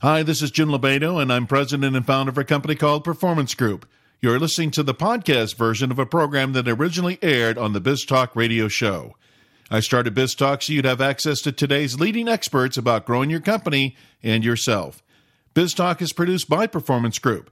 Hi, this is Jim Lobaito, and I'm president and founder of a company called Performance Group. You're listening to the podcast version of a program that originally aired on the BizTalk radio show. I started BizTalk so you'd have access to today's leading experts about growing your company and yourself. BizTalk is produced by Performance Group.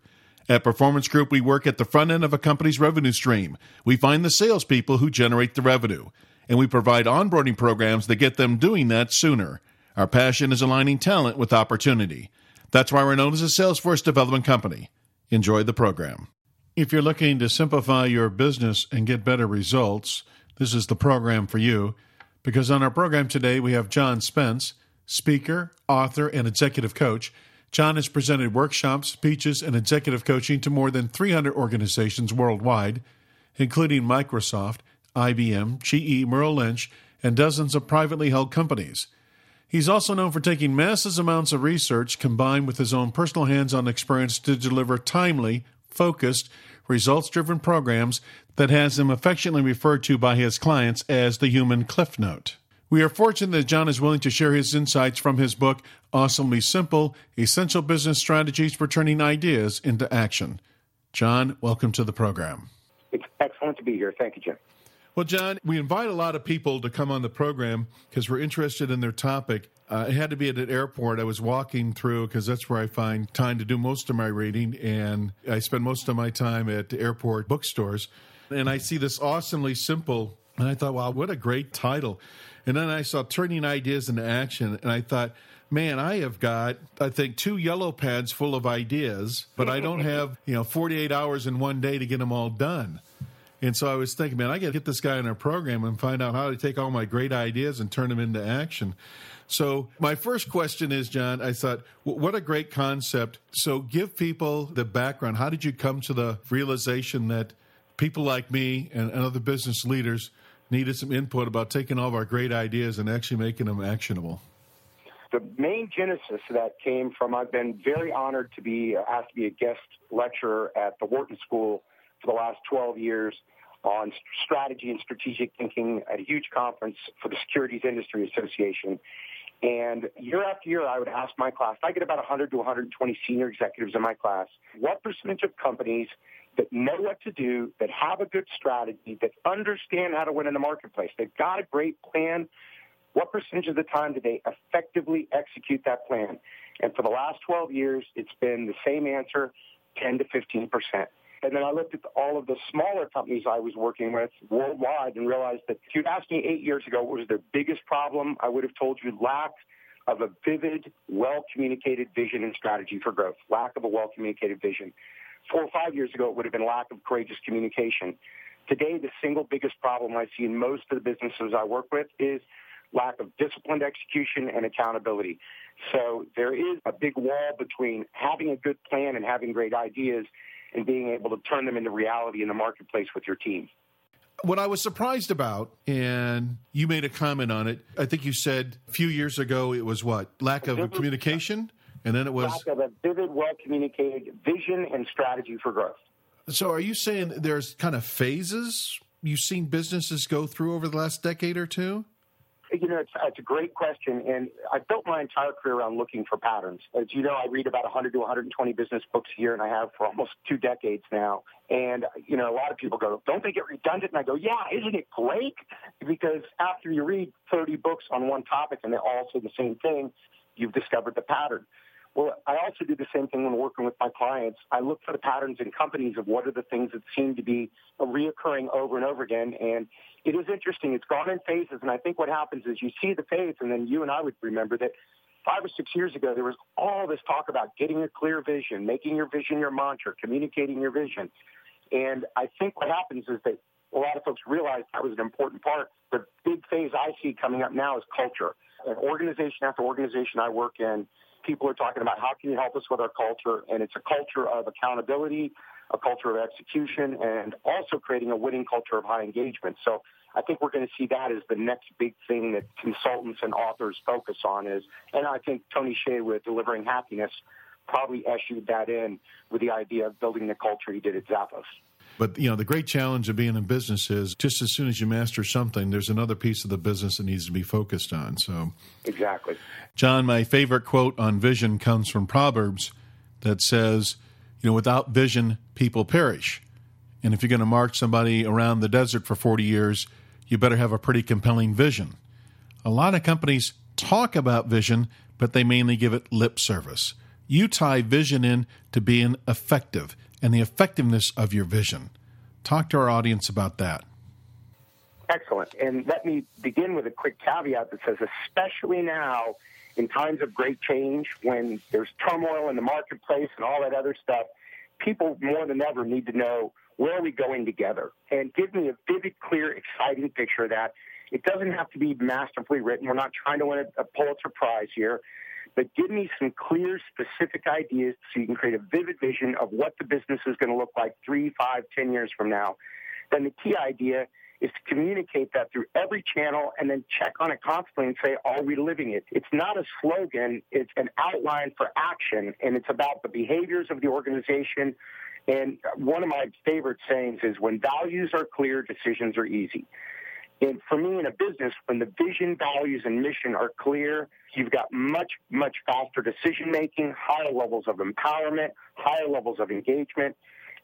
At Performance Group, we work at the front end of a company's revenue stream. We find the salespeople who generate the revenue, and we provide onboarding programs that get them doing that sooner. Our passion is aligning talent with opportunity. That's why we're known as a Salesforce development company. Enjoy the program. If you're looking to simplify your business and get better results, this is the program for you. Because on our program today, we have John Spence, speaker, author, and executive coach. John has presented workshops, speeches, and executive coaching to more than 300 organizations worldwide, including Microsoft, IBM, GE, Merrill Lynch, and dozens of privately held companies. He's also known for taking massive amounts of research combined with his own personal hands on experience to deliver timely, focused, results driven programs that has him affectionately referred to by his clients as the human cliff note. We are fortunate that John is willing to share his insights from his book, Awesomely Simple Essential Business Strategies for Turning Ideas into Action. John, welcome to the program. It's excellent to be here. Thank you, Jim. Well, John, we invite a lot of people to come on the program because we're interested in their topic. Uh, it had to be at an airport. I was walking through because that's where I find time to do most of my reading, and I spend most of my time at airport bookstores. And I see this awesomely simple, and I thought, wow, what a great title. And then I saw Turning Ideas into Action, and I thought, man, I have got, I think, two yellow pads full of ideas, but I don't have, you know, 48 hours in one day to get them all done. And so I was thinking, man, I got to get this guy in our program and find out how to take all my great ideas and turn them into action. So my first question is, John, I thought, what a great concept. So give people the background. How did you come to the realization that people like me and, and other business leaders needed some input about taking all of our great ideas and actually making them actionable? The main genesis that came from I've been very honored to be uh, asked to be a guest lecturer at the Wharton School for the last 12 years on strategy and strategic thinking at a huge conference for the Securities Industry Association. And year after year, I would ask my class, I get about 100 to 120 senior executives in my class, what percentage of companies that know what to do, that have a good strategy, that understand how to win in the marketplace, they've got a great plan, what percentage of the time do they effectively execute that plan? And for the last 12 years, it's been the same answer, 10 to 15 percent. And then I looked at all of the smaller companies I was working with worldwide and realized that if you'd asked me eight years ago what was their biggest problem, I would have told you lack of a vivid, well-communicated vision and strategy for growth, lack of a well-communicated vision. Four or five years ago, it would have been lack of courageous communication. Today, the single biggest problem I see in most of the businesses I work with is lack of disciplined execution and accountability. So there is a big wall between having a good plan and having great ideas and being able to turn them into reality in the marketplace with your team. What I was surprised about, and you made a comment on it, I think you said a few years ago it was what? Lack of communication? And then it was. Lack of a vivid, well communicated vision and strategy for growth. So are you saying there's kind of phases you've seen businesses go through over the last decade or two? You know, it's, it's a great question, and I built my entire career around looking for patterns. As you know, I read about 100 to 120 business books a year, and I have for almost two decades now. And you know, a lot of people go, "Don't they get redundant?" And I go, "Yeah, isn't it great?" Because after you read 30 books on one topic and they all say the same thing, you've discovered the pattern. Well, I also do the same thing when working with my clients. I look for the patterns in companies of what are the things that seem to be reoccurring over and over again. And it is interesting. It's gone in phases. And I think what happens is you see the phase, and then you and I would remember that five or six years ago, there was all this talk about getting a clear vision, making your vision your mantra, communicating your vision. And I think what happens is that a lot of folks realize that was an important part. The big phase I see coming up now is culture. An organization after organization I work in, people are talking about how can you help us with our culture, and it's a culture of accountability, a culture of execution, and also creating a winning culture of high engagement. So I think we're going to see that as the next big thing that consultants and authors focus on is, and I think Tony Hsieh with Delivering Happiness probably issued that in with the idea of building the culture he did at Zappos. But you know, the great challenge of being in business is just as soon as you master something, there's another piece of the business that needs to be focused on. So exactly, John. My favorite quote on vision comes from Proverbs that says, "You know, without vision, people perish." And if you're going to march somebody around the desert for 40 years, you better have a pretty compelling vision. A lot of companies talk about vision, but they mainly give it lip service. You tie vision in to being effective and the effectiveness of your vision. Talk to our audience about that. Excellent. And let me begin with a quick caveat that says, especially now in times of great change, when there's turmoil in the marketplace and all that other stuff, people more than ever need to know where are we going together? And give me a vivid, clear, exciting picture of that. It doesn't have to be masterfully written. We're not trying to win a Pulitzer Prize here but give me some clear, specific ideas so you can create a vivid vision of what the business is going to look like three, five, ten years from now. Then the key idea is to communicate that through every channel and then check on it constantly and say, are we living it? It's not a slogan, it's an outline for action, and it's about the behaviors of the organization. And one of my favorite sayings is when values are clear, decisions are easy. And for me in a business, when the vision, values, and mission are clear, you've got much, much faster decision making, higher levels of empowerment, higher levels of engagement.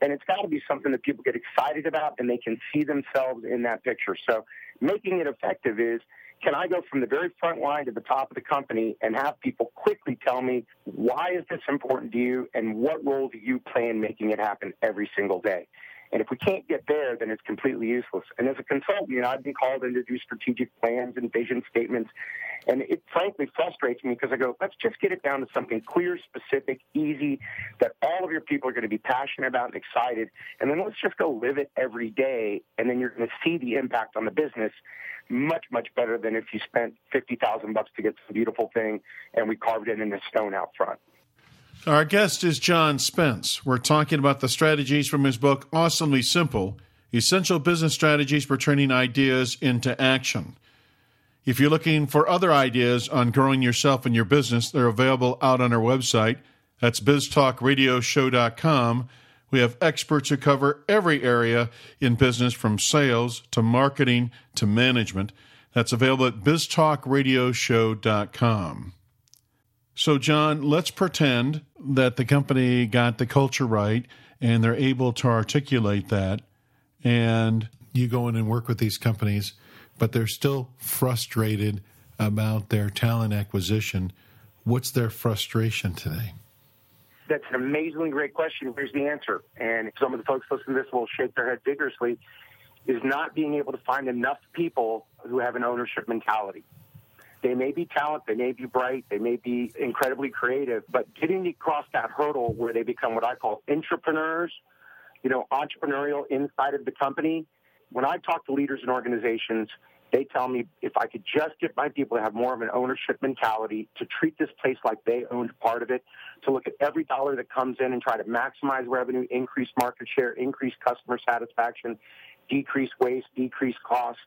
And it's got to be something that people get excited about and they can see themselves in that picture. So making it effective is can I go from the very front line to the top of the company and have people quickly tell me why is this important to you and what role do you play in making it happen every single day? And if we can't get there, then it's completely useless. And as a consultant, you know, I've been called in to do strategic plans and vision statements. And it frankly frustrates me because I go, let's just get it down to something clear, specific, easy, that all of your people are going to be passionate about and excited. And then let's just go live it every day. And then you're going to see the impact on the business much, much better than if you spent 50,000 bucks to get some beautiful thing and we carved it in a stone out front. Our guest is John Spence. We're talking about the strategies from his book, Awesomely Simple Essential Business Strategies for Turning Ideas into Action. If you're looking for other ideas on growing yourself and your business, they're available out on our website. That's biztalkradioshow.com. We have experts who cover every area in business from sales to marketing to management. That's available at biztalkradioshow.com. So, John, let's pretend that the company got the culture right and they're able to articulate that. And you go in and work with these companies, but they're still frustrated about their talent acquisition. What's their frustration today? That's an amazingly great question. Here's the answer. And some of the folks listening to this will shake their head vigorously is not being able to find enough people who have an ownership mentality. They may be talented, they may be bright, they may be incredibly creative, but getting across that hurdle where they become what I call entrepreneurs, you know, entrepreneurial inside of the company. When I talk to leaders in organizations, they tell me if I could just get my people to have more of an ownership mentality, to treat this place like they owned part of it, to look at every dollar that comes in and try to maximize revenue, increase market share, increase customer satisfaction, decrease waste, decrease costs.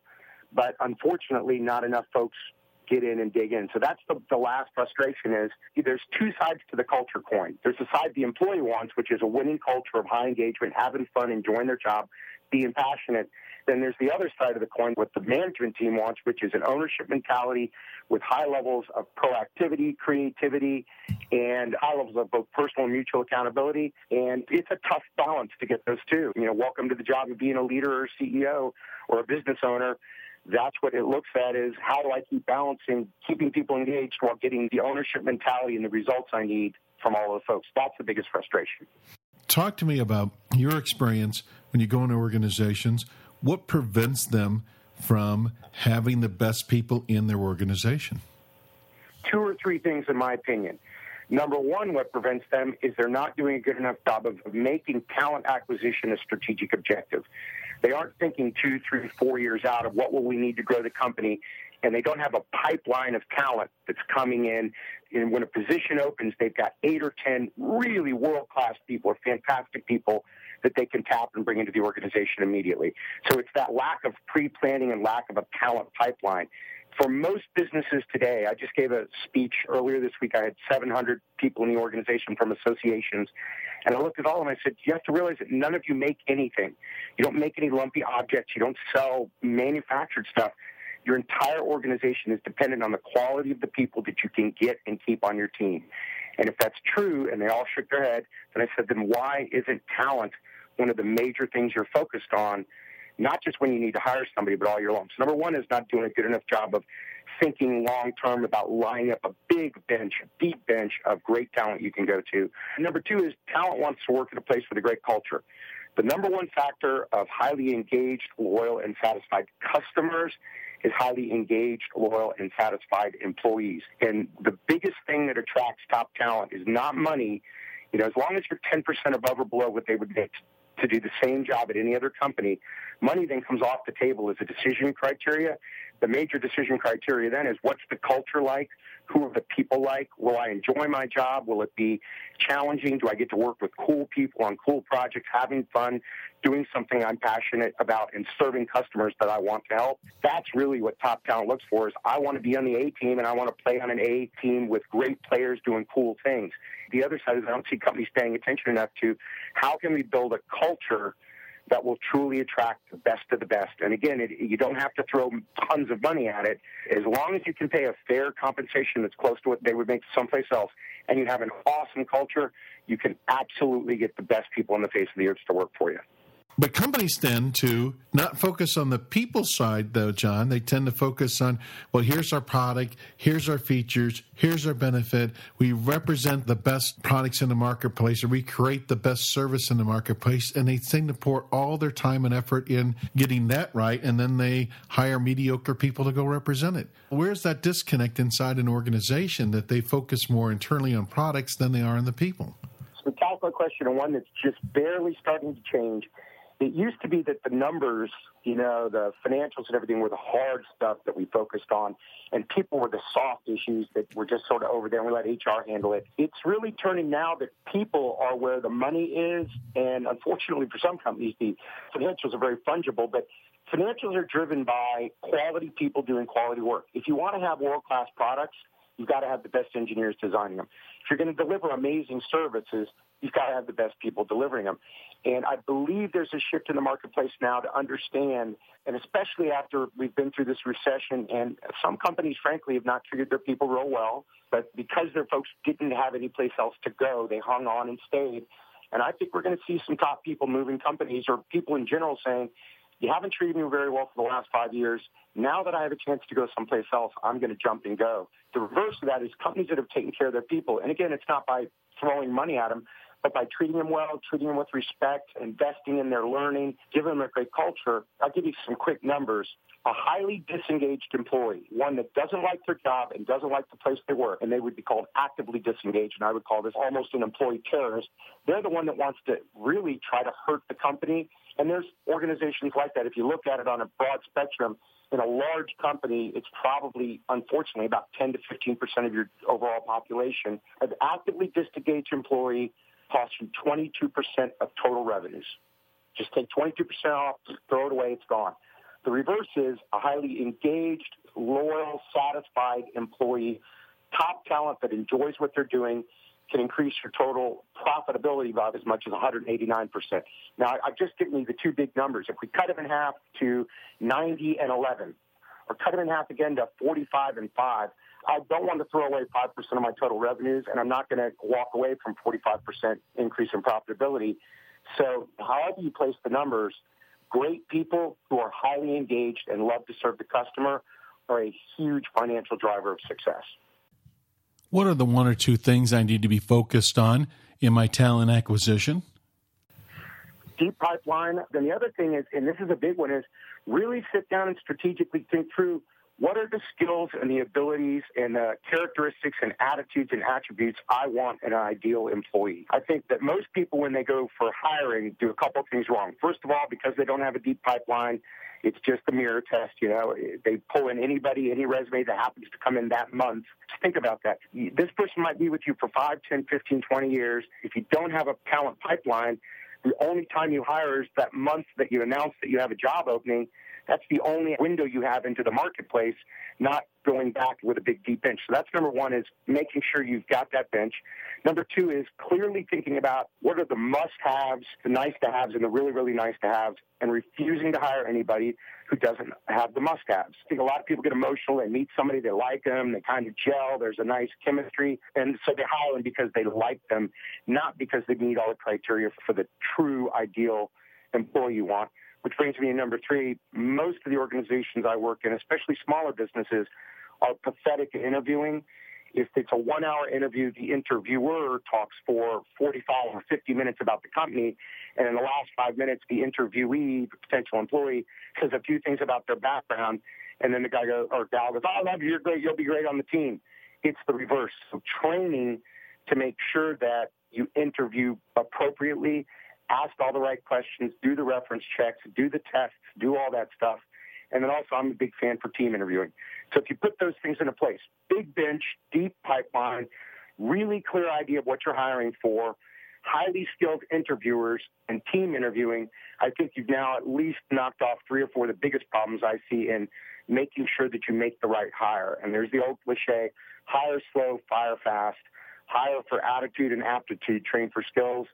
But unfortunately, not enough folks get in and dig in. So that's the, the last frustration is there's two sides to the culture coin. There's the side the employee wants, which is a winning culture of high engagement, having fun, enjoying their job, being passionate. Then there's the other side of the coin, what the management team wants, which is an ownership mentality with high levels of proactivity, creativity, and high levels of both personal and mutual accountability. And it's a tough balance to get those two. You know, welcome to the job of being a leader or CEO or a business owner that's what it looks at is how do I keep balancing keeping people engaged while getting the ownership mentality and the results I need from all of the folks. That's the biggest frustration. Talk to me about your experience when you go into organizations. What prevents them from having the best people in their organization? Two or three things, in my opinion. Number one, what prevents them is they're not doing a good enough job of making talent acquisition a strategic objective. They aren't thinking two, three, four years out of what will we need to grow the company, and they don't have a pipeline of talent that's coming in. And when a position opens, they've got eight or ten really world class people or fantastic people that they can tap and bring into the organization immediately. So it's that lack of pre planning and lack of a talent pipeline. For most businesses today, I just gave a speech earlier this week. I had 700 people in the organization from associations. And I looked at all of them. And I said, you have to realize that none of you make anything. You don't make any lumpy objects. You don't sell manufactured stuff. Your entire organization is dependent on the quality of the people that you can get and keep on your team. And if that's true, and they all shook their head, then I said, then why isn't talent one of the major things you're focused on not just when you need to hire somebody, but all year long. So number one is not doing a good enough job of thinking long term about lining up a big bench, a deep bench of great talent you can go to. Number two is talent wants to work at a place with a great culture. The number one factor of highly engaged, loyal, and satisfied customers is highly engaged, loyal, and satisfied employees. And the biggest thing that attracts top talent is not money. You know, as long as you're 10% above or below what they would make to do the same job at any other company, money then comes off the table as a decision criteria. The major decision criteria then is what's the culture like? Who are the people like? Will I enjoy my job? Will it be challenging? Do I get to work with cool people on cool projects, having fun, doing something I'm passionate about, and serving customers that I want to help? That's really what top talent looks for. Is I want to be on the A team and I want to play on an A team with great players doing cool things. The other side is I don't see companies paying attention enough to how can we build a culture that will truly attract the best of the best. And again, it, you don't have to throw tons of money at it. As long as you can pay a fair compensation that's close to what they would make someplace else, and you have an awesome culture, you can absolutely get the best people on the face of the earth to work for you. But companies tend to not focus on the people side, though, John. They tend to focus on, well, here's our product, here's our features, here's our benefit. We represent the best products in the marketplace, or we create the best service in the marketplace. And they seem to pour all their time and effort in getting that right, and then they hire mediocre people to go represent it. Where's that disconnect inside an organization that they focus more internally on products than they are on the people? A question, and one that's just barely starting to change it used to be that the numbers, you know, the financials and everything were the hard stuff that we focused on, and people were the soft issues that were just sort of over there and we let HR handle it. It's really turning now that people are where the money is, and unfortunately for some companies, the financials are very fungible, but financials are driven by quality people doing quality work. If you want to have world class products, you've got to have the best engineers designing them. If you're going to deliver amazing services, you've got to have the best people delivering them. And I believe there's a shift in the marketplace now to understand, and especially after we've been through this recession, and some companies, frankly, have not treated their people real well, but because their folks didn't have any place else to go, they hung on and stayed. And I think we're going to see some top people moving companies or people in general saying, you haven't treated me very well for the last five years. Now that I have a chance to go someplace else, I'm going to jump and go. The reverse of that is companies that have taken care of their people. And again, it's not by throwing money at them, but by treating them well, treating them with respect, investing in their learning, giving them a great culture. I'll give you some quick numbers. A highly disengaged employee, one that doesn't like their job and doesn't like the place they work, and they would be called actively disengaged, and I would call this almost an employee terrorist. They're the one that wants to really try to hurt the company and there's organizations like that. If you look at it on a broad spectrum, in a large company, it's probably, unfortunately, about 10 to 15 percent of your overall population. An actively disengaged employee costs you 22 percent of total revenues. Just take 22 percent off, throw it away, it's gone. The reverse is a highly engaged, loyal, satisfied employee, top talent that enjoys what they're doing can increase your total profitability by as much as 189%. Now, I've just given you the two big numbers. If we cut them in half to 90 and 11, or cut them in half again to 45 and 5, I don't want to throw away 5% of my total revenues, and I'm not going to walk away from 45% increase in profitability. So, however you place the numbers, great people who are highly engaged and love to serve the customer are a huge financial driver of success. What are the one or two things I need to be focused on in my talent acquisition? Deep pipeline. Then the other thing is, and this is a big one, is really sit down and strategically think through what are the skills and the abilities and the characteristics and attitudes and attributes I want in an ideal employee? I think that most people, when they go for hiring, do a couple of things wrong. First of all, because they don't have a deep pipeline, it's just a mirror test. You know, they pull in anybody, any resume that happens to come in that month. Just think about that. This person might be with you for 5, 10, 15, 20 years. If you don't have a talent pipeline, the only time you hire is that month that you announce that you have a job opening. That's the only window you have into the marketplace, not going back with a big deep bench. So that's number one is making sure you've got that bench. Number two is clearly thinking about what are the must-haves, the nice-to-haves, and the really, really nice-to-haves, and refusing to hire anybody who doesn't have the must-haves. I think a lot of people get emotional. They meet somebody, they like them, they kind of gel. There's a nice chemistry, and so they hire them because they like them, not because they meet all the criteria for the true ideal employee you want. Which brings me to number three. Most of the organizations I work in, especially smaller businesses, are pathetic at interviewing. If it's a one hour interview, the interviewer talks for 45 or 50 minutes about the company. And in the last five minutes, the interviewee, the potential employee, says a few things about their background. And then the guy goes, or gal goes, oh, I love you. You're great. You'll be great on the team. It's the reverse. So training to make sure that you interview appropriately ask all the right questions, do the reference checks, do the tests, do all that stuff. And then also, I'm a big fan for team interviewing. So if you put those things into place, big bench, deep pipeline, really clear idea of what you're hiring for, highly skilled interviewers, and team interviewing, I think you've now at least knocked off three or four of the biggest problems I see in making sure that you make the right hire. And there's the old cliche, hire slow, fire fast, hire for attitude and aptitude, train for skills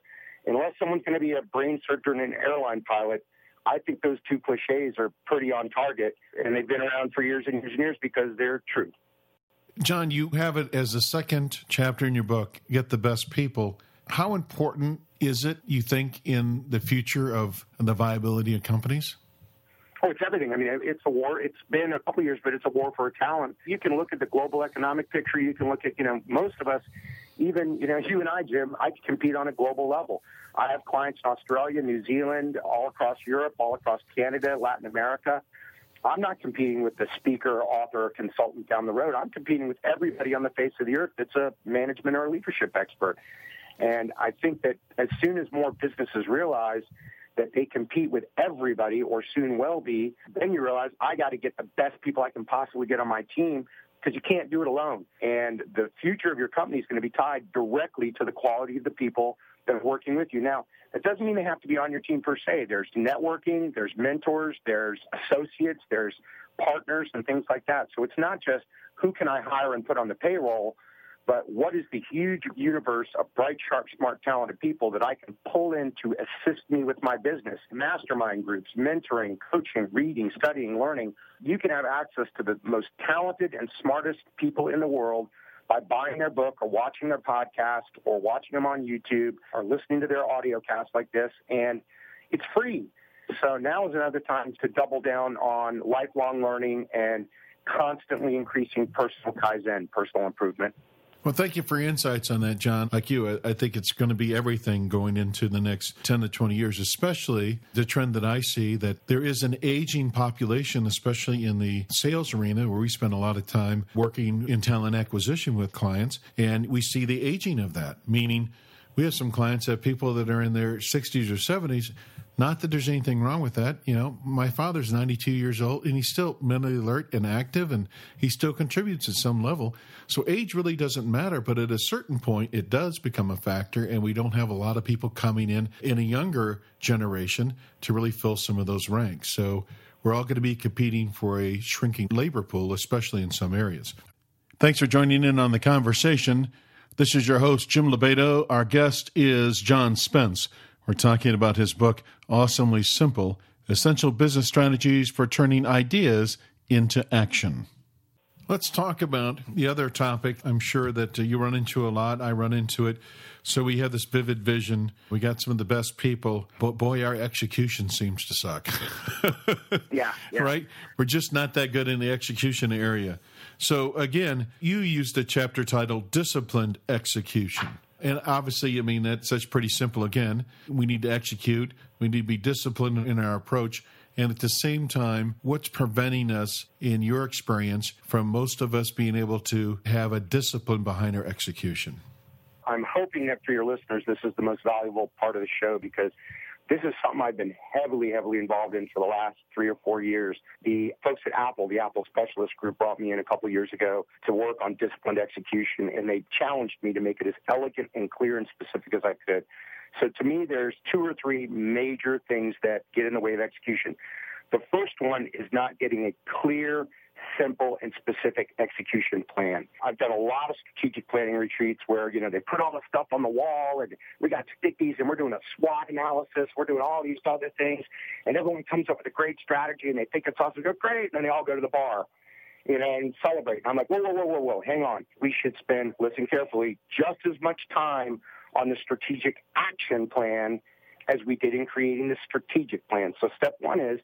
unless someone's going to be a brain surgeon and an airline pilot, I think those two cliches are pretty on target, and they've been around for years and years and years because they're true. John, you have it as a second chapter in your book, Get the Best People. How important is it, you think, in the future of the viability of companies? Oh, it's everything. I mean, it's a war. It's been a couple years, but it's a war for talent. You can look at the global economic picture. You can look at, you know, most of us, even, you know, you and I, Jim, I compete on a global level. I have clients in Australia, New Zealand, all across Europe, all across Canada, Latin America. I'm not competing with the speaker, author, or consultant down the road. I'm competing with everybody on the face of the earth that's a management or a leadership expert. And I think that as soon as more businesses realize that they compete with everybody or soon will be, then you realize I got to get the best people I can possibly get on my team because you can't do it alone. And the future of your company is going to be tied directly to the quality of the people that are working with you. Now, that doesn't mean they have to be on your team per se. There's networking, there's mentors, there's associates, there's partners and things like that. So it's not just who can I hire and put on the payroll, but what is the huge universe of bright, sharp, smart, talented people that I can pull in to assist me with my business? Mastermind groups, mentoring, coaching, reading, studying, learning. You can have access to the most talented and smartest people in the world by buying their book or watching their podcast or watching them on YouTube or listening to their audio cast like this. And it's free. So now is another time to double down on lifelong learning and constantly increasing personal Kaizen, personal improvement. Well, thank you for your insights on that, John. Like you, I think it's going to be everything going into the next 10 to 20 years, especially the trend that I see that there is an aging population, especially in the sales arena where we spend a lot of time working in talent acquisition with clients. And we see the aging of that, meaning we have some clients that people that are in their 60s or 70s not that there's anything wrong with that. You know, my father's 92 years old and he's still mentally alert and active and he still contributes at some level. So age really doesn't matter, but at a certain point it does become a factor and we don't have a lot of people coming in in a younger generation to really fill some of those ranks. So we're all going to be competing for a shrinking labor pool, especially in some areas. Thanks for joining in on the conversation. This is your host, Jim Lobaito. Our guest is John Spence. We're talking about his book, Awesomely Simple Essential Business Strategies for Turning Ideas into Action. Let's talk about the other topic I'm sure that uh, you run into a lot. I run into it. So we have this vivid vision. We got some of the best people, but boy, our execution seems to suck. yeah, yeah. Right? We're just not that good in the execution area. So again, you used a chapter titled Disciplined Execution. And obviously, I mean, that's, that's pretty simple. Again, we need to execute, we need to be disciplined in our approach. And at the same time, what's preventing us, in your experience, from most of us being able to have a discipline behind our execution? I'm hoping that for your listeners, this is the most valuable part of the show because this is something I've been heavily, heavily involved in for the last three or four years. The folks at Apple, the Apple Specialist Group, brought me in a couple years ago to work on disciplined execution, and they challenged me to make it as elegant and clear and specific as I could. So to me, there's two or three major things that get in the way of execution. The first one is not getting a clear, simple, and specific execution plan. I've done a lot of strategic planning retreats where, you know, they put all the stuff on the wall and we got stickies and we're doing a SWOT analysis. We're doing all these other things. And everyone comes up with a great strategy and they think it's awesome. Go, great. And then they all go to the bar you know, and celebrate. I'm like, whoa, whoa, whoa, whoa, whoa, hang on. We should spend, listen carefully, just as much time on the strategic action plan as we did in creating the strategic plan. So step one is,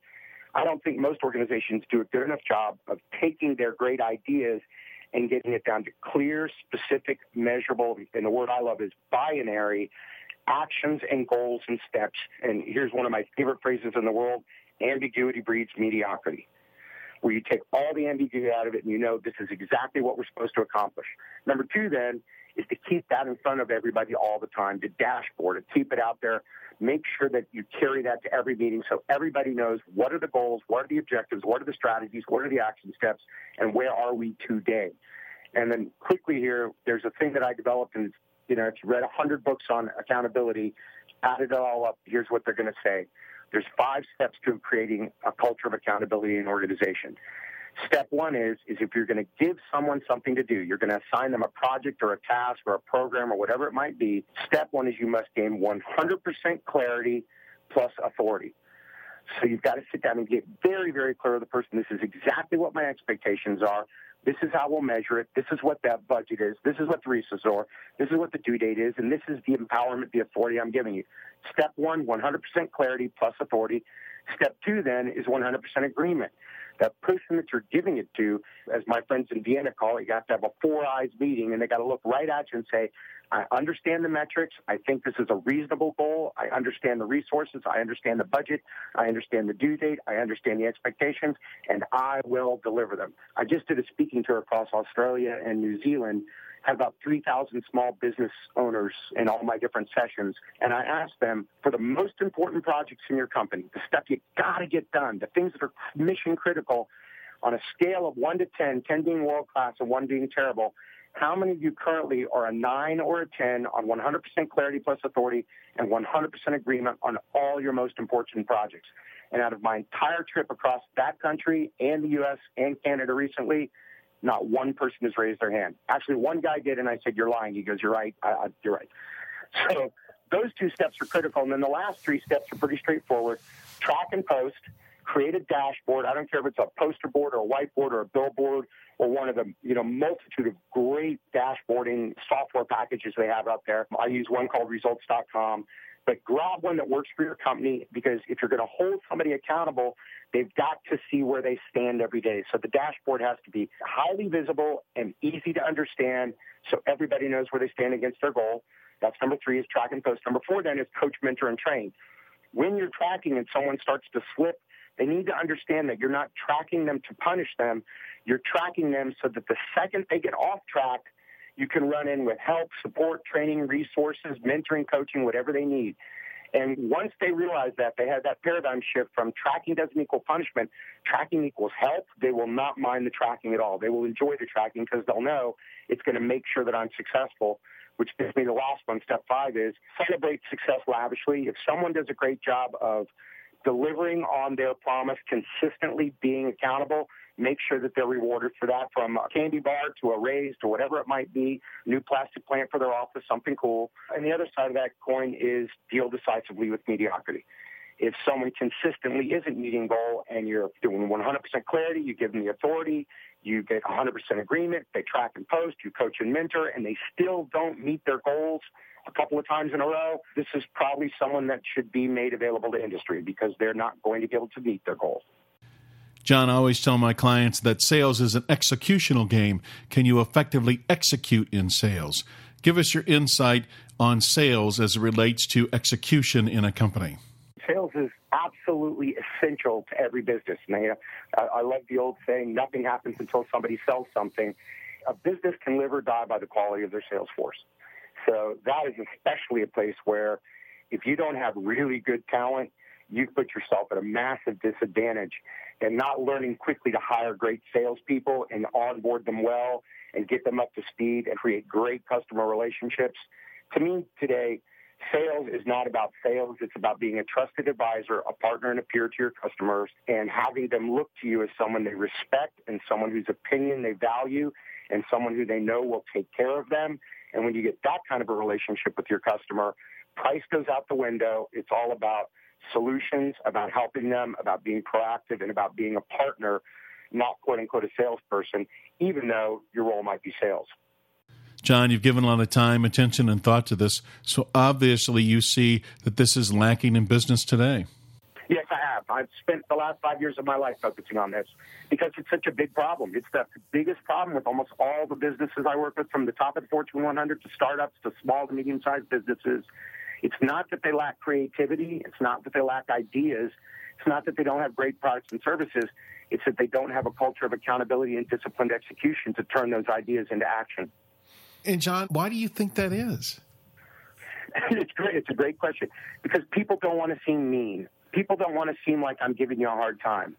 I don't think most organizations do a good enough job of taking their great ideas and getting it down to clear, specific, measurable, and the word I love is binary actions and goals and steps. And here's one of my favorite phrases in the world ambiguity breeds mediocrity where you take all the ambiguity out of it and you know this is exactly what we're supposed to accomplish. Number two, then, is to keep that in front of everybody all the time, to dashboard it, keep it out there. Make sure that you carry that to every meeting so everybody knows what are the goals, what are the objectives, what are the strategies, what are the action steps, and where are we today. And then quickly here, there's a thing that I developed, and you know, if you read 100 books on accountability, added it all up, here's what they're going to say. There's five steps to creating a culture of accountability in an organization. Step one is, is if you're going to give someone something to do, you're going to assign them a project or a task or a program or whatever it might be. Step one is you must gain 100% clarity plus authority. So you've got to sit down and get very, very clear with the person. This is exactly what my expectations are. This is how we'll measure it. This is what that budget is. This is what the resources are. This is what the due date is. And this is the empowerment, the authority I'm giving you. Step one, 100% clarity plus authority. Step two, then, is 100% agreement. That person that you're giving it to, as my friends in Vienna call it, you have to have a four eyes meeting and they got to look right at you and say, I understand the metrics. I think this is a reasonable goal. I understand the resources. I understand the budget. I understand the due date. I understand the expectations, and I will deliver them. I just did a speaking tour across Australia and New Zealand had about 3,000 small business owners in all my different sessions. And I asked them for the most important projects in your company, the stuff you got to get done, the things that are mission critical on a scale of 1 to 10, 10 being world class and 1 being terrible, how many of you currently are a 9 or a 10 on 100% clarity plus authority and 100% agreement on all your most important projects? And out of my entire trip across that country and the U.S. and Canada recently, not one person has raised their hand. Actually, one guy did, and I said, "You're lying." He goes, "You're right. I, I, you're right." So those two steps are critical, and then the last three steps are pretty straightforward: track and post, create a dashboard. I don't care if it's a poster board or a whiteboard or a billboard or one of the you know multitude of great dashboarding software packages they have out there. I use one called Results.com. But grab one that works for your company because if you're going to hold somebody accountable, they've got to see where they stand every day. So the dashboard has to be highly visible and easy to understand so everybody knows where they stand against their goal. That's number three is track and post. Number four then is coach, mentor, and train. When you're tracking and someone starts to slip, they need to understand that you're not tracking them to punish them. You're tracking them so that the second they get off track, you can run in with help, support, training, resources, mentoring, coaching, whatever they need. And once they realize that, they have that paradigm shift from tracking doesn't equal punishment, tracking equals help, they will not mind the tracking at all. They will enjoy the tracking because they'll know it's going to make sure that I'm successful, which gives me the last one. Step five is celebrate success lavishly. If someone does a great job of delivering on their promise, consistently being accountable, make sure that they're rewarded for that from a candy bar to a raise to whatever it might be, new plastic plant for their office, something cool. And the other side of that coin is deal decisively with mediocrity. If someone consistently isn't meeting goal and you're doing 100% clarity, you give them the authority, you get 100% agreement, they track and post, you coach and mentor, and they still don't meet their goals a couple of times in a row, this is probably someone that should be made available to industry because they're not going to be able to meet their goals. John, I always tell my clients that sales is an executional game. Can you effectively execute in sales? Give us your insight on sales as it relates to execution in a company. Sales is absolutely essential to every business. I, I love the old saying, nothing happens until somebody sells something. A business can live or die by the quality of their sales force. So that is especially a place where if you don't have really good talent, you put yourself at a massive disadvantage and not learning quickly to hire great salespeople and onboard them well and get them up to speed and create great customer relationships. To me today, Sales is not about sales. It's about being a trusted advisor, a partner and a peer to your customers, and having them look to you as someone they respect and someone whose opinion they value and someone who they know will take care of them. And when you get that kind of a relationship with your customer, price goes out the window. It's all about solutions, about helping them, about being proactive, and about being a partner, not quote unquote a salesperson, even though your role might be sales. John, you've given a lot of time, attention, and thought to this. So obviously, you see that this is lacking in business today. Yes, I have. I've spent the last five years of my life focusing on this because it's such a big problem. It's the biggest problem with almost all the businesses I work with, from the top of the Fortune 100 to startups to small to medium sized businesses. It's not that they lack creativity. It's not that they lack ideas. It's not that they don't have great products and services. It's that they don't have a culture of accountability and disciplined execution to turn those ideas into action. And John, why do you think that is? it's great. It's a great question because people don't want to seem mean. People don't want to seem like I'm giving you a hard time.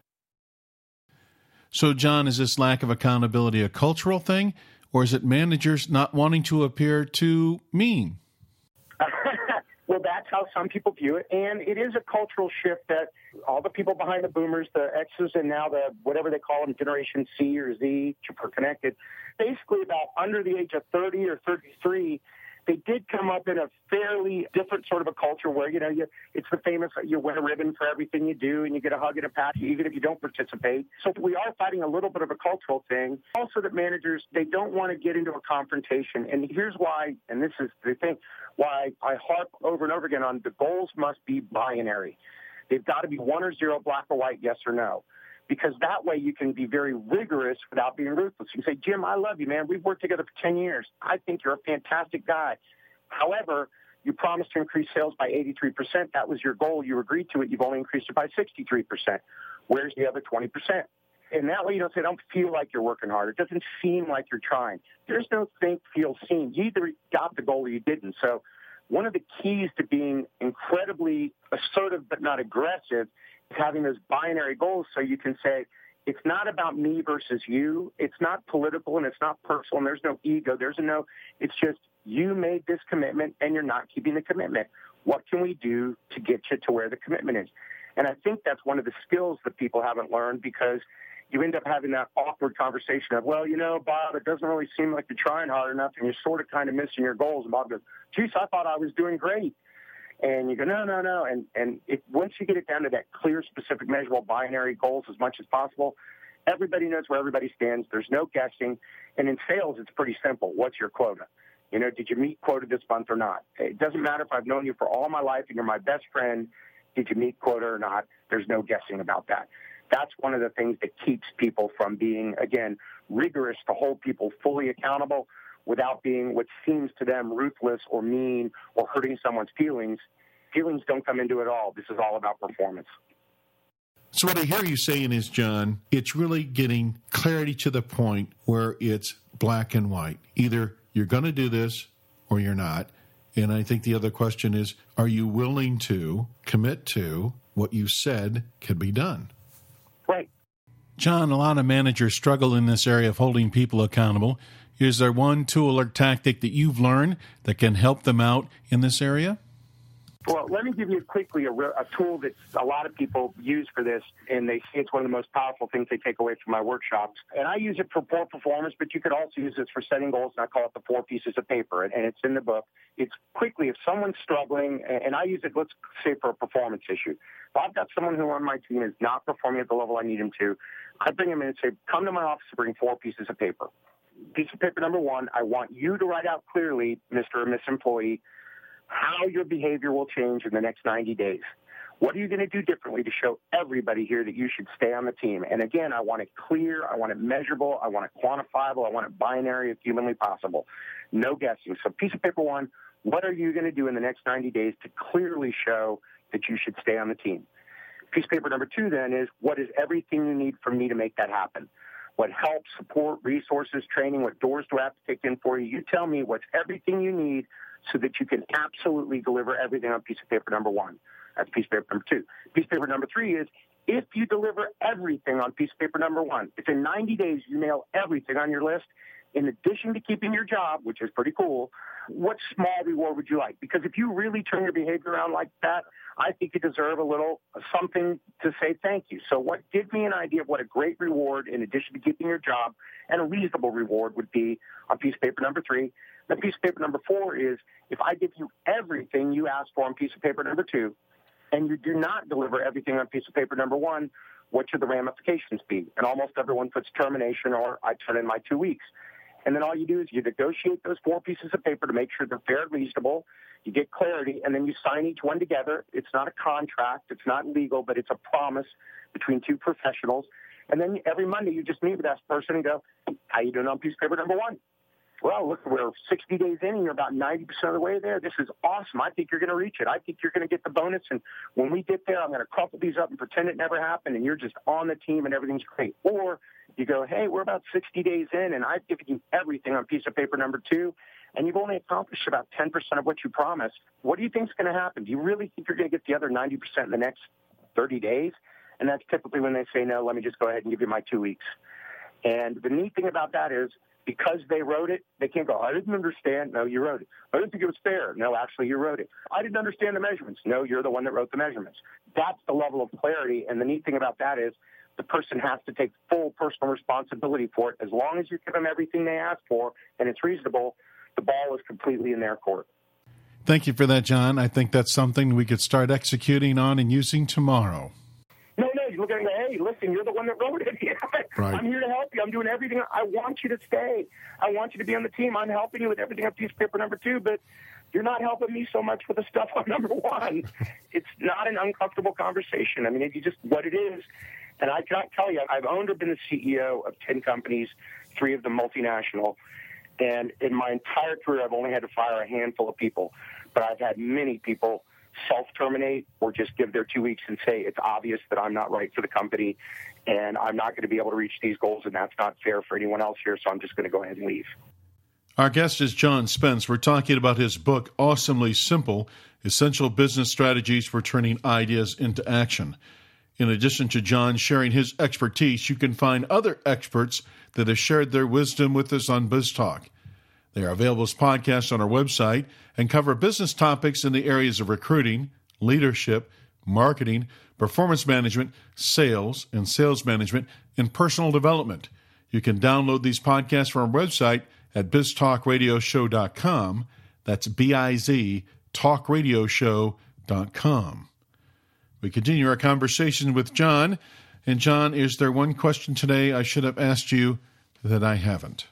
So, John, is this lack of accountability a cultural thing, or is it managers not wanting to appear too mean? Well, that's how some people view it, and it is a cultural shift that all the people behind the boomers, the X's, and now the whatever they call them, Generation C or Z, for connected, basically about under the age of 30 or 33 they did come up in a fairly different sort of a culture where, you know, you, it's the famous, you win a ribbon for everything you do and you get a hug and a pat even if you don't participate. So we are fighting a little bit of a cultural thing. Also that managers, they don't want to get into a confrontation. And here's why, and this is the thing, why I harp over and over again on the goals must be binary. They've got to be one or zero, black or white, yes or no because that way you can be very rigorous without being ruthless. You can say, Jim, I love you, man. We've worked together for 10 years. I think you're a fantastic guy. However, you promised to increase sales by 83%. That was your goal. You agreed to it. You've only increased it by 63%. Where's the other 20%? And that way you don't say, I don't feel like you're working hard. It doesn't seem like you're trying. There's no think, feel, seem. You either got the goal or you didn't. So one of the keys to being incredibly assertive but not aggressive having those binary goals so you can say, it's not about me versus you. It's not political and it's not personal and there's no ego. There's no, it's just you made this commitment and you're not keeping the commitment. What can we do to get you to where the commitment is? And I think that's one of the skills that people haven't learned because you end up having that awkward conversation of, well, you know, Bob, it doesn't really seem like you're trying hard enough and you're sort of kind of missing your goals. And Bob goes, geez, I thought I was doing great. And you go, no, no, no. And, and it, once you get it down to that clear, specific, measurable binary goals as much as possible, everybody knows where everybody stands. There's no guessing. And in sales, it's pretty simple. What's your quota? You know, did you meet quota this month or not? It doesn't matter if I've known you for all my life and you're my best friend. Did you meet quota or not? There's no guessing about that. That's one of the things that keeps people from being, again, rigorous to hold people fully accountable without being what seems to them ruthless or mean or hurting someone's feelings. Feelings don't come into it all. This is all about performance. So, what I hear you saying is, John, it's really getting clarity to the point where it's black and white. Either you're going to do this or you're not. And I think the other question is, are you willing to commit to what you said can be done? Right. John, a lot of managers struggle in this area of holding people accountable. Is there one tool or tactic that you've learned that can help them out in this area? Well, let me give you quickly a, a, tool that a lot of people use for this, and they say it's one of the most powerful things they take away from my workshops. And I use it for poor performance, but you could also use this for setting goals, and I call it the four pieces of paper, and it's in the book. It's quickly, if someone's struggling, and I use it, let's say, for a performance issue. If I've got someone who on my team is not performing at the level I need him to, I bring him in and say, come to my office and bring four pieces of paper piece of paper number one, I want you to write out clearly, Mr. or Miss Employee, how your behavior will change in the next 90 days. What are you going to do differently to show everybody here that you should stay on the team? And again, I want it clear, I want it measurable, I want it quantifiable, I want it binary if humanly possible. No guessing. So, piece of paper one, what are you going to do in the next 90 days to clearly show that you should stay on the team? Piece of paper number two then is what is everything you need from me to make that happen? What help, support, resources, training, what doors do I have to kick in for you? You tell me what's everything you need so that you can absolutely deliver everything on piece of paper number one. That's piece of paper number two. Piece of paper number three is if you deliver everything on piece of paper number one, if in 90 days you nail everything on your list, in addition to keeping your job, which is pretty cool, what small reward would you like? Because if you really turn your behavior around like that, I think you deserve a little something to say thank you. So what give me an idea of what a great reward in addition to keeping your job and a reasonable reward would be on piece of paper number three. The piece of paper number four is if I give you everything you asked for on piece of paper number two, and you do not deliver everything on piece of paper number one, what should the ramifications be? And almost everyone puts termination or I turn in my two weeks. And then all you do is you negotiate those four pieces of paper to make sure they're fair and reasonable. You get clarity, and then you sign each one together. It's not a contract, it's not legal, but it's a promise between two professionals. And then every Monday you just meet with that person and go, "How you doing on piece of paper number one?" well, look, we're 60 days in and you're about 90% of the way there. This is awesome. I think you're going to reach it. I think you're going to get the bonus. And when we get there, I'm going to crumple these up and pretend it never happened. And you're just on the team and everything's great. Or you go, hey, we're about 60 days in and I've given you everything on piece of paper number two. And you've only accomplished about 10% of what you promised. What do you think is going to happen? Do you really think you're going to get the other 90% in the next 30 days? And that's typically when they say, no, let me just go ahead and give you my two weeks. And the neat thing about that is because they wrote it, they can't go, I didn't understand. No, you wrote it. I didn't think it was fair. No, actually, you wrote it. I didn't understand the measurements. No, you're the one that wrote the measurements. That's the level of clarity. And the neat thing about that is the person has to take full personal responsibility for it. As long as you give them everything they ask for and it's reasonable, the ball is completely in their court. Thank you for that, John. I think that's something we could start executing on and using tomorrow. No, no, look at go, hey, listen, you're the one that wrote it. right. I'm here to help you. I'm doing everything. I want you to stay. I want you to be on the team. I'm helping you with everything up piece of paper number two, but you're not helping me so much with the stuff on number one. it's not an uncomfortable conversation. I mean, it's just what it is. And I cannot tell you, I've owned or been the CEO of 10 companies, three of them multinational. And in my entire career, I've only had to fire a handful of people, but I've had many people self terminate or just give their two weeks and say it's obvious that I'm not right for the company and I'm not going to be able to reach these goals and that's not fair for anyone else here, so I'm just going to go ahead and leave. Our guest is John Spence. We're talking about his book, Awesomely Simple Essential Business Strategies for Turning Ideas into Action. In addition to John sharing his expertise, you can find other experts that have shared their wisdom with us on BizTalk. They are available as podcasts on our website and cover business topics in the areas of recruiting, leadership, marketing, performance management, sales, and sales management, and personal development. You can download these podcasts from our website at biztalkradioshow.com. That's B I Z talkradioshow.com. We continue our conversation with John. And, John, is there one question today I should have asked you that I haven't?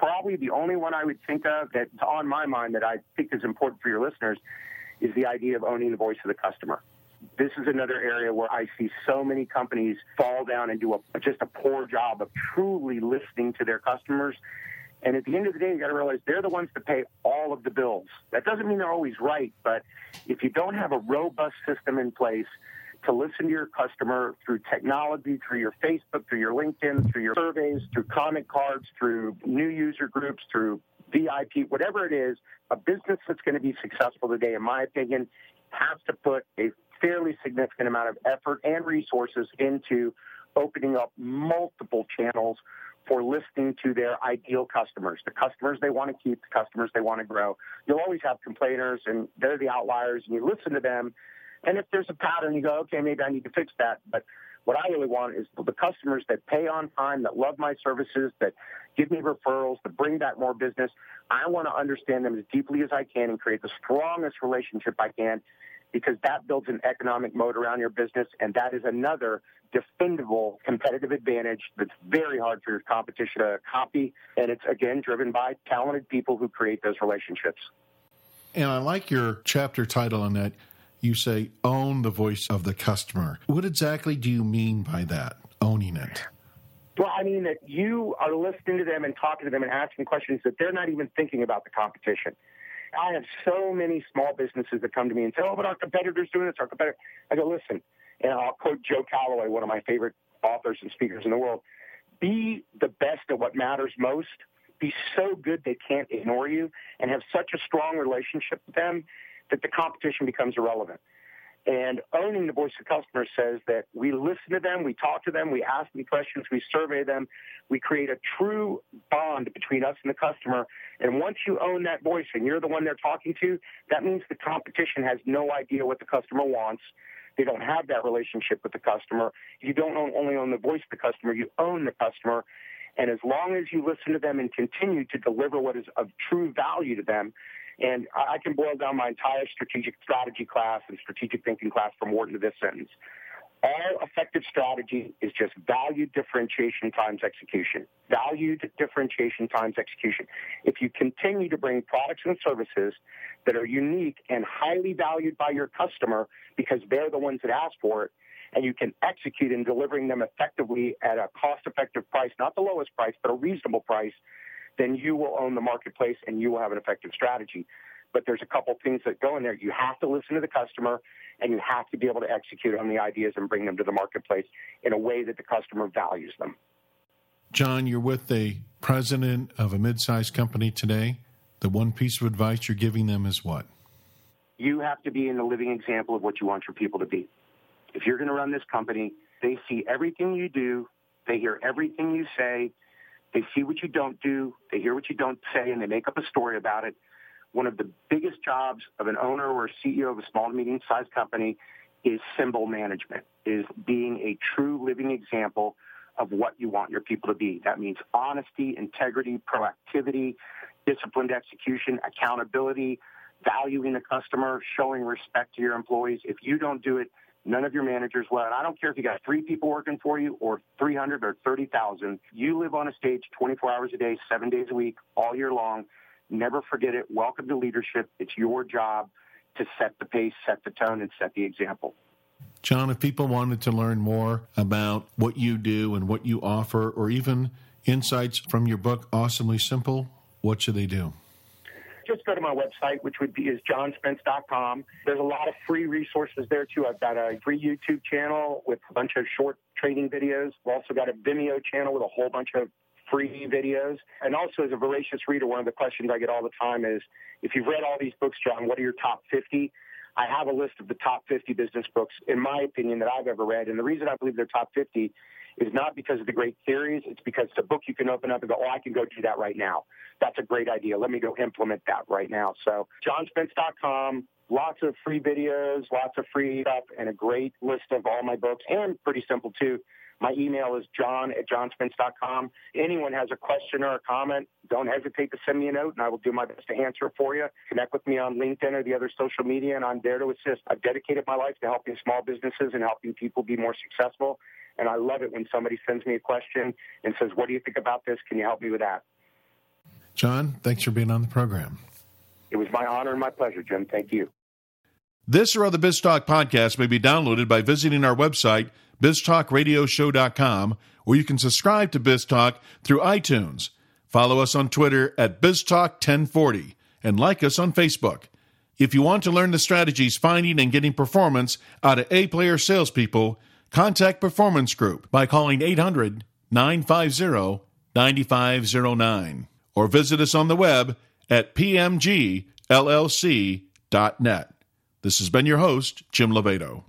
Probably the only one I would think of that's on my mind that I think is important for your listeners is the idea of owning the voice of the customer. This is another area where I see so many companies fall down and do a, just a poor job of truly listening to their customers. And at the end of the day, you got to realize they're the ones that pay all of the bills. That doesn't mean they're always right, but if you don't have a robust system in place to listen to your customer through technology, through your Facebook, through your LinkedIn, through your surveys, through comment cards, through new user groups, through VIP, whatever it is, a business that's going to be successful today, in my opinion, has to put a fairly significant amount of effort and resources into opening up multiple channels for listening to their ideal customers, the customers they want to keep, the customers they want to grow. You'll always have complainers, and they're the outliers, and you listen to them and if there's a pattern, you go, okay, maybe I need to fix that. But what I really want is the customers that pay on time, that love my services, that give me referrals, that bring back more business. I want to understand them as deeply as I can and create the strongest relationship I can because that builds an economic moat around your business. And that is another defendable competitive advantage that's very hard for your competition to copy. And it's, again, driven by talented people who create those relationships. And I like your chapter title on that you say own the voice of the customer. What exactly do you mean by that, owning it? Well, I mean that you are listening to them and talking to them and asking questions that they're not even thinking about the competition. I have so many small businesses that come to me and say, "Oh, but our competitors doing this. Our competitor." I go, "Listen," and I'll quote Joe Calloway, one of my favorite authors and speakers in the world. Be the best at what matters most. Be so good they can't ignore you, and have such a strong relationship with them that the competition becomes irrelevant. And owning the voice of the customer says that we listen to them, we talk to them, we ask them questions, we survey them, we create a true bond between us and the customer. And once you own that voice and you're the one they're talking to, that means the competition has no idea what the customer wants. They don't have that relationship with the customer. You don't only own the voice of the customer, you own the customer. And as long as you listen to them and continue to deliver what is of true value to them, and I can boil down my entire strategic strategy class and strategic thinking class from Wharton to this sentence. All effective strategy is just value differentiation times execution. Valued differentiation times execution. If you continue to bring products and services that are unique and highly valued by your customer because they're the ones that ask for it, and you can execute in delivering them effectively at a cost effective price, not the lowest price, but a reasonable price, then you will own the marketplace and you will have an effective strategy. But there's a couple things that go in there. You have to listen to the customer and you have to be able to execute on the ideas and bring them to the marketplace in a way that the customer values them. John, you're with the president of a mid-sized company today. The one piece of advice you're giving them is what? You have to be in the living example of what you want your people to be. If you're going to run this company, they see everything you do, they hear everything you say, they see what you don't do, they hear what you don't say, and they make up a story about it. One of the biggest jobs of an owner or CEO of a small to medium sized company is symbol management, is being a true living example of what you want your people to be. That means honesty, integrity, proactivity, disciplined execution, accountability, valuing the customer, showing respect to your employees. If you don't do it, None of your managers will. And I don't care if you got three people working for you or 300 or 30,000. You live on a stage 24 hours a day, seven days a week, all year long. Never forget it. Welcome to leadership. It's your job to set the pace, set the tone, and set the example. John, if people wanted to learn more about what you do and what you offer, or even insights from your book, Awesomely Simple, what should they do? Just go to my website, which would be is johnspence.com. There's a lot of free resources there too. I've got a free YouTube channel with a bunch of short training videos. We've also got a Vimeo channel with a whole bunch of free videos. And also, as a voracious reader, one of the questions I get all the time is, if you've read all these books, John, what are your top 50? I have a list of the top 50 business books, in my opinion, that I've ever read. And the reason I believe they're top 50 is not because of the great theories. It's because it's a book you can open up and go, oh, I can go do that right now. That's a great idea. Let me go implement that right now. So johnspence.com, lots of free videos, lots of free stuff, and a great list of all my books. And pretty simple, too. My email is john at johnspence.com. Anyone has a question or a comment, don't hesitate to send me a note, and I will do my best to answer it for you. Connect with me on LinkedIn or the other social media, and I'm there to assist. I've dedicated my life to helping small businesses and helping people be more successful. And I love it when somebody sends me a question and says, What do you think about this? Can you help me with that? John, thanks for being on the program. It was my honor and my pleasure, Jim. Thank you. This or other BizTalk podcasts may be downloaded by visiting our website, biztalkradioshow.com, or you can subscribe to BizTalk through iTunes. Follow us on Twitter at BizTalk1040 and like us on Facebook. If you want to learn the strategies finding and getting performance out of A player salespeople, Contact Performance Group by calling 800 950 9509 or visit us on the web at pmgllc.net. This has been your host, Jim Lobaito.